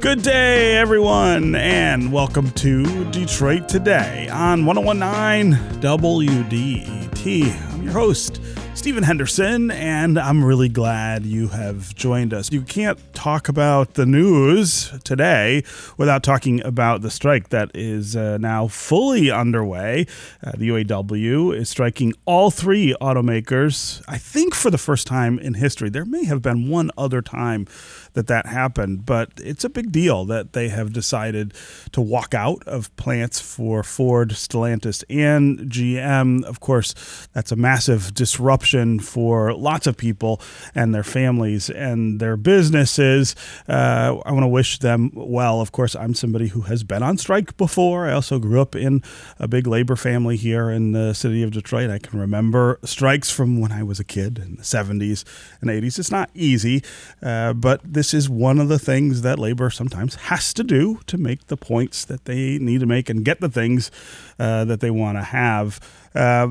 Good day, everyone, and welcome to Detroit Today on 1019 WDET. I'm your host, Stephen Henderson, and I'm really glad you have joined us. You can't talk about the news today without talking about the strike that is uh, now fully underway. Uh, the UAW is striking all three automakers, I think for the first time in history. There may have been one other time that that happened, but it's a big deal that they have decided to walk out of plants for Ford, Stellantis, and GM. Of course, that's a massive disruption for lots of people and their families and their businesses. Uh, I want to wish them well. Of course, I'm somebody who has been on strike before. I also grew up in a big labor family here in the city of Detroit. I can remember strikes from when I was a kid in the 70s and 80s. It's not easy, uh, but this is one of the things that labor sometimes has to do to make the points that they need to make and get the things uh, that they want to have. Uh,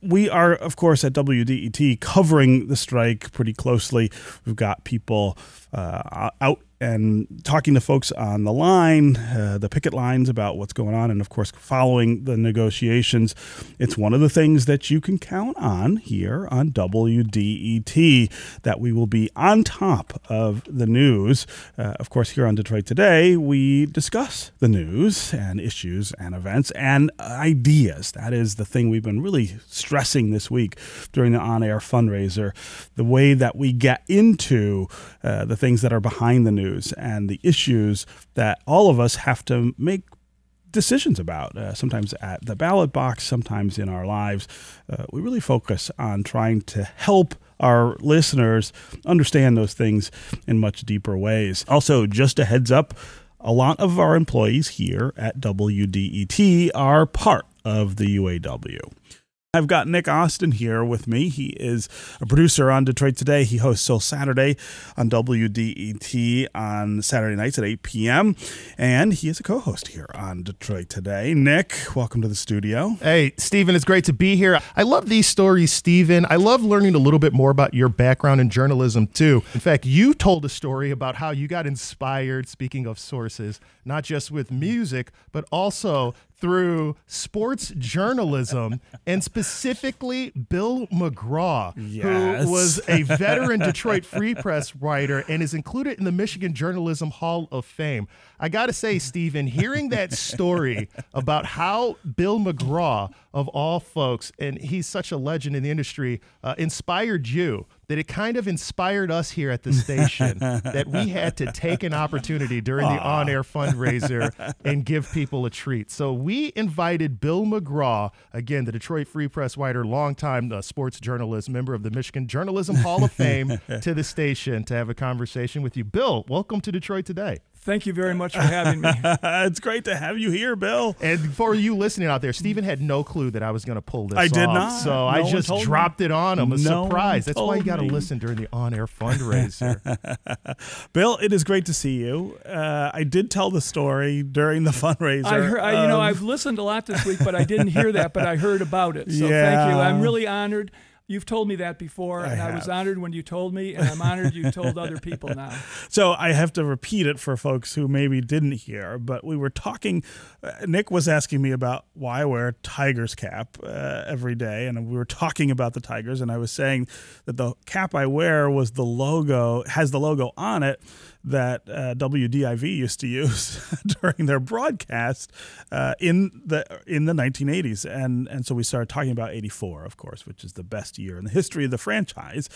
we are, of course, at WDET covering the strike pretty closely. We've got people uh, out and talking to folks on the line, uh, the picket lines about what's going on, and of course, following the negotiations. It's one of the things that you can count on here on WDET that we will be on top of the news. Uh, of course, here on Detroit Today, we discuss the news and issues and events and ideas. That is the thing we've been really stressing this week during the on air fundraiser the way that we get into uh, the things that are behind the news and the issues that all of us have to make decisions about, uh, sometimes at the ballot box, sometimes in our lives. Uh, we really focus on trying to help our listeners understand those things in much deeper ways. Also, just a heads up a lot of our employees here at WDET are part of the UAW. I've got Nick Austin here with me. He is a producer on Detroit Today. He hosts Soul Saturday on WDET on Saturday nights at 8 p.m. And he is a co host here on Detroit Today. Nick, welcome to the studio. Hey, Stephen, it's great to be here. I love these stories, Stephen. I love learning a little bit more about your background in journalism, too. In fact, you told a story about how you got inspired, speaking of sources, not just with music, but also through sports journalism and specifically Bill McGraw, yes. who was a veteran Detroit Free Press writer and is included in the Michigan Journalism Hall of Fame. I got to say, Stephen, hearing that story about how Bill McGraw, of all folks, and he's such a legend in the industry, uh, inspired you that it kind of inspired us here at the station that we had to take an opportunity during the on air fundraiser and give people a treat. So we invited Bill McGraw, again, the Detroit Free Press writer, longtime uh, sports journalist, member of the Michigan Journalism Hall of Fame, to the station to have a conversation with you. Bill, welcome to Detroit today. Thank you very much for having me. it's great to have you here, Bill. And for you listening out there, Stephen had no clue that I was going to pull this. I did off, not. So no I just dropped me. it on him. A no surprise. That's why you got to listen during the on-air fundraiser. Bill, it is great to see you. Uh, I did tell the story during the fundraiser. I heard, I, you know, I've listened a lot this week, but I didn't hear that. But I heard about it. So yeah. thank you. I'm really honored. You've told me that before, I and I, was honored when you told me, and I'm honored you told other people now. So I have to repeat it for folks who maybe didn't hear, but we were talking. Uh, Nick was asking me about why I wear Tigers cap uh, every day, and we were talking about the Tigers, and I was saying that the cap I wear was the logo has the logo on it that uh, WDIV used to use during their broadcast uh, in the in the 1980s, and and so we started talking about '84, of course, which is the best year in the history of the franchise.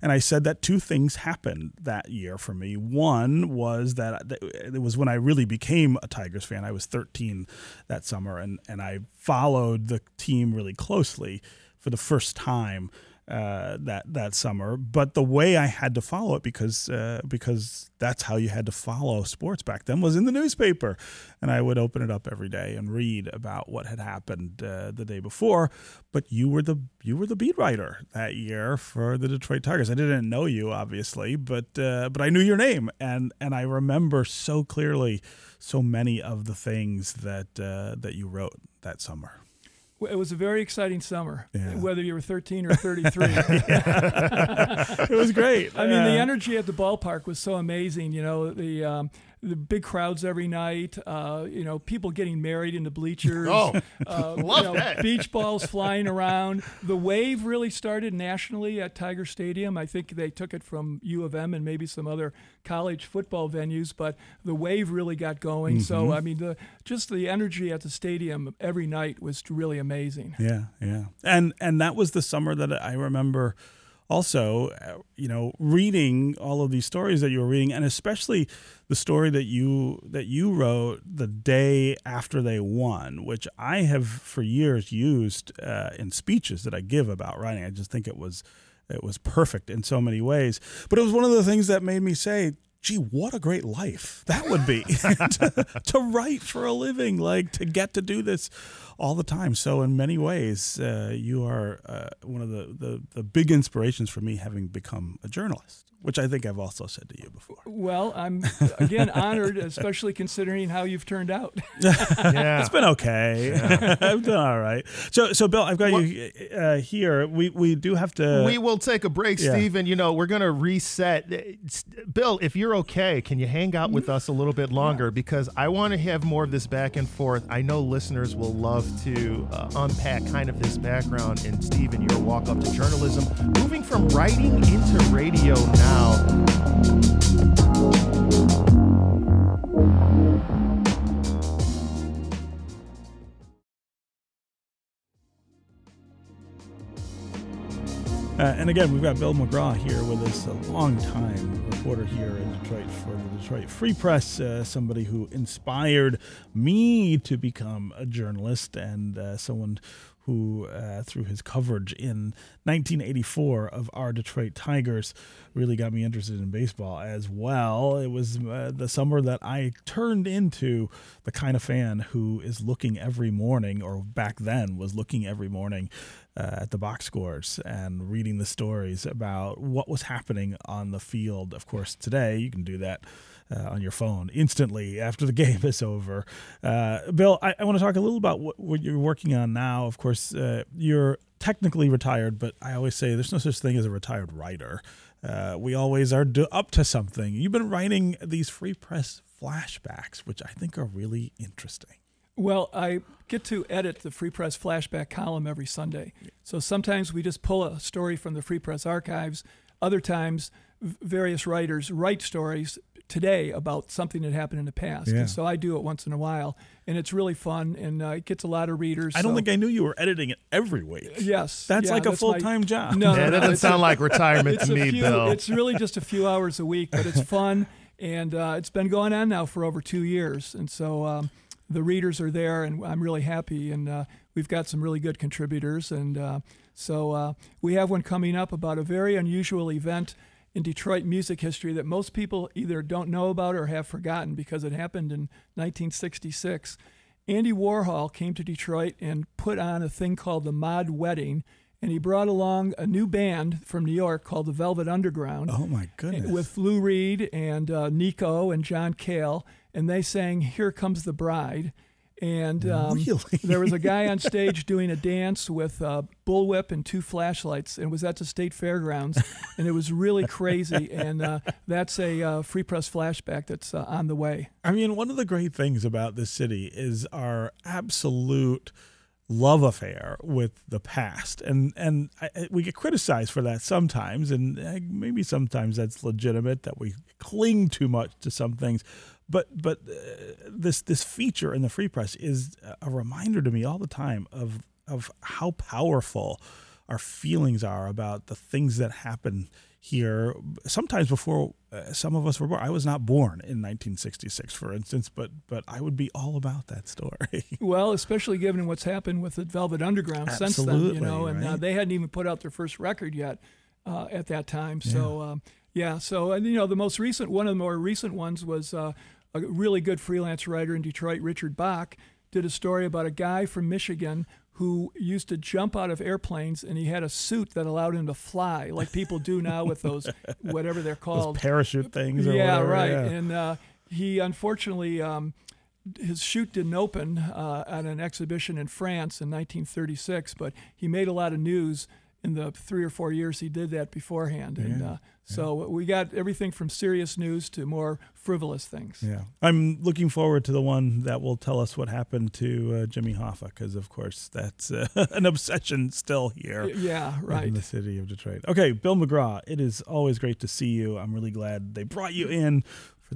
And I said that two things happened that year for me. One was that it was when I really became a Tigers fan. I was 13 that summer, and and I followed the team really closely for the first time uh, that that summer. But the way I had to follow it because uh, because that's how you had to follow sports back then was in the newspaper, and I would open it up every day and read about what had happened uh, the day before. But you were the you were the beat writer that year for the Detroit Tigers. I didn't know you obviously, but uh, but I knew your name, and and I remember so clearly so many of the things that uh, that you wrote that summer. It was a very exciting summer, Yeah. whether you were 13 or 33. it was great. I mean, the energy at the ballpark was so amazing. You know, the um, the big crowds every night. Uh, you know, people getting married in the bleachers. Oh, uh, love you know, that. Beach balls flying around. The wave really started nationally at Tiger Stadium. I think they took it from U of M and maybe some other college football venues, but the wave really got going. So I mean, the just the energy at the stadium every night was really amazing. Yeah, yeah, and and that was the summer that I remember. Also, uh, you know, reading all of these stories that you were reading, and especially the story that you that you wrote the day after they won, which I have for years used uh, in speeches that I give about writing. I just think it was it was perfect in so many ways. But it was one of the things that made me say, gee, what a great life that would be to, to write for a living, like to get to do this all the time. So in many ways, uh, you are uh, one of the, the, the big inspirations for me having become a journalist, which I think I've also said to you before. Well, I'm again honored, especially considering how you've turned out. yeah. It's been okay. I've done all right. So, so Bill, I've got you uh, here. We we do have to. we will take a break, Yeah. Stephen. You know, we're going to reset. Bill, if you're okay, can you hang out with us a little bit longer? Because I want to have more of this back and forth. I know listeners will love to uh, unpack kind of this background in Stephen, your walk up to journalism, moving from writing into radio now. Uh, and again, we've got Bill McGraw here with us, a long-time reporter here in Detroit for the Detroit Free Press, uh, somebody who inspired me to become a journalist and uh, someone who, uh, through his coverage in 1984 of our Detroit Tigers, really got me interested in baseball as well. It was uh, the summer that I turned into the kind of fan who is looking every morning, or back then was looking every morning uh, at the box scores and reading the stories about what was happening on the field. Of course, today you can do that uh, on your phone instantly after the game is over. Uh, Bill, I, I want to talk a little about what, what you're working on now. Of course, uh, you're technically retired, but I always say there's no such thing as a retired writer. Uh, we always are do- up to something. You've been writing these free press flashbacks, which I think are really interesting. Well, I get to edit the Free Press flashback column every Sunday. So sometimes we just pull a story from the Free Press archives. Other times, various writers write stories today about something that happened in the past. Yeah. And so I do it once in a while, and it's really fun, and uh, it gets a lot of readers. I don't so- think I knew you were editing it every week. Yes, That's yeah, like a that's my- full time job. No, Yeah, that doesn't sound a- like retirement to me, few, Bill. It's really just a few hours a week, but it's fun, and uh, it's been going on now for over two years, and so um, the readers are there, and I'm really happy, and uh, we've got some really good contributors, and uh, so uh, we have one coming up about a very unusual event in Detroit music history that most people either don't know about or have forgotten because it happened in 1966. Andy Warhol came to Detroit and put on a thing called the Mod Wedding, and he brought along a new band from New York called the Velvet Underground Oh my goodness. with Lou Reed and uh, Nico and John Cale, and they sang "Here Comes the Bride." And um, Really? there was a guy on stage doing a dance with a bullwhip and two flashlights, and it was at the state fairgrounds, and it was really crazy. And uh, that's a uh, free press flashback that's uh, on the way. I mean, one of the great things about this city is our absolute love affair with the past, and and I, we get criticized for that sometimes, and uh, maybe sometimes that's legitimate that we cling too much to some things. But but uh, this this feature in the free press is a reminder to me all the time of of how powerful our feelings are about the things that happen here. Sometimes before uh, some of us were born. I was not born in 1966, for instance, but but I would be all about that story. Well, especially given what's happened with the Velvet Underground since then, you know, and uh, they hadn't even put out their first record yet uh, at that time. So, um, yeah. So, and you know, the most recent, one of the more recent ones was uh, a really good freelance writer in Detroit, Richard Bak, did a story about a guy from Michigan who used to jump out of airplanes and he had a suit that allowed him to fly like people do now with those whatever they're Those called parachute things, or yeah, whatever, right. yeah. And uh, he unfortunately, um, his chute didn't open uh, at an exhibition in France in 1936, but he made a lot of news in the three or four years he did that beforehand. And uh, so we got everything from serious news to more frivolous things. Yeah, I'm looking forward to the one that will tell us what happened to uh, Jimmy Hoffa, because of course that's uh, an obsession still here. Yeah, right. In the city of Detroit. Okay, Bill McGraw, it is always great to see you. I'm really glad they brought you in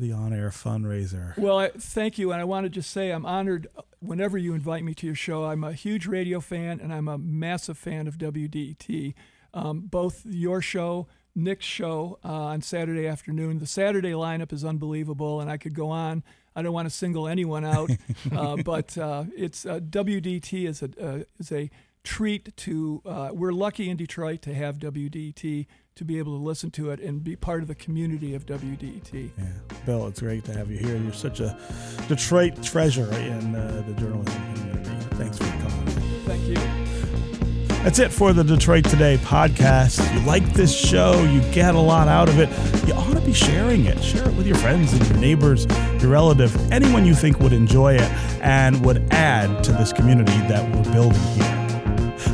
the on-air fundraiser. Well, I, thank you, and I want to just say I'm honored whenever you invite me to your show. I'm a huge radio fan, and I'm a massive fan of WDET. Um, both your show, Nick's show uh, on Saturday afternoon. The Saturday lineup is unbelievable, and I could go on. I don't want to single anyone out, uh, but uh, it's uh, WDET is a uh, is a treat to. Uh, we're lucky in Detroit to have WDET to be able to listen to it and be part of the community of WDET. Yeah, Bill, it's great to have you here. You're such a Detroit treasure in uh, the journalism community. Thanks for coming. Thank you. That's it for the Detroit Today podcast. If you like this show, you get a lot out of it, you ought to be sharing it. Share it with your friends and your neighbors, your relative, anyone you think would enjoy it and would add to this community that we're building here.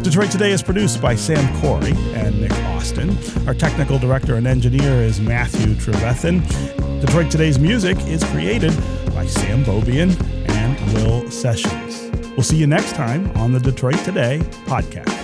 Detroit Today is produced by Sam Corey and Nick Austin. Our technical director and engineer is Matthew Trevethan. Detroit Today's music is created by Sam Beaubien and Will Sessions. We'll see you next time on the Detroit Today podcast.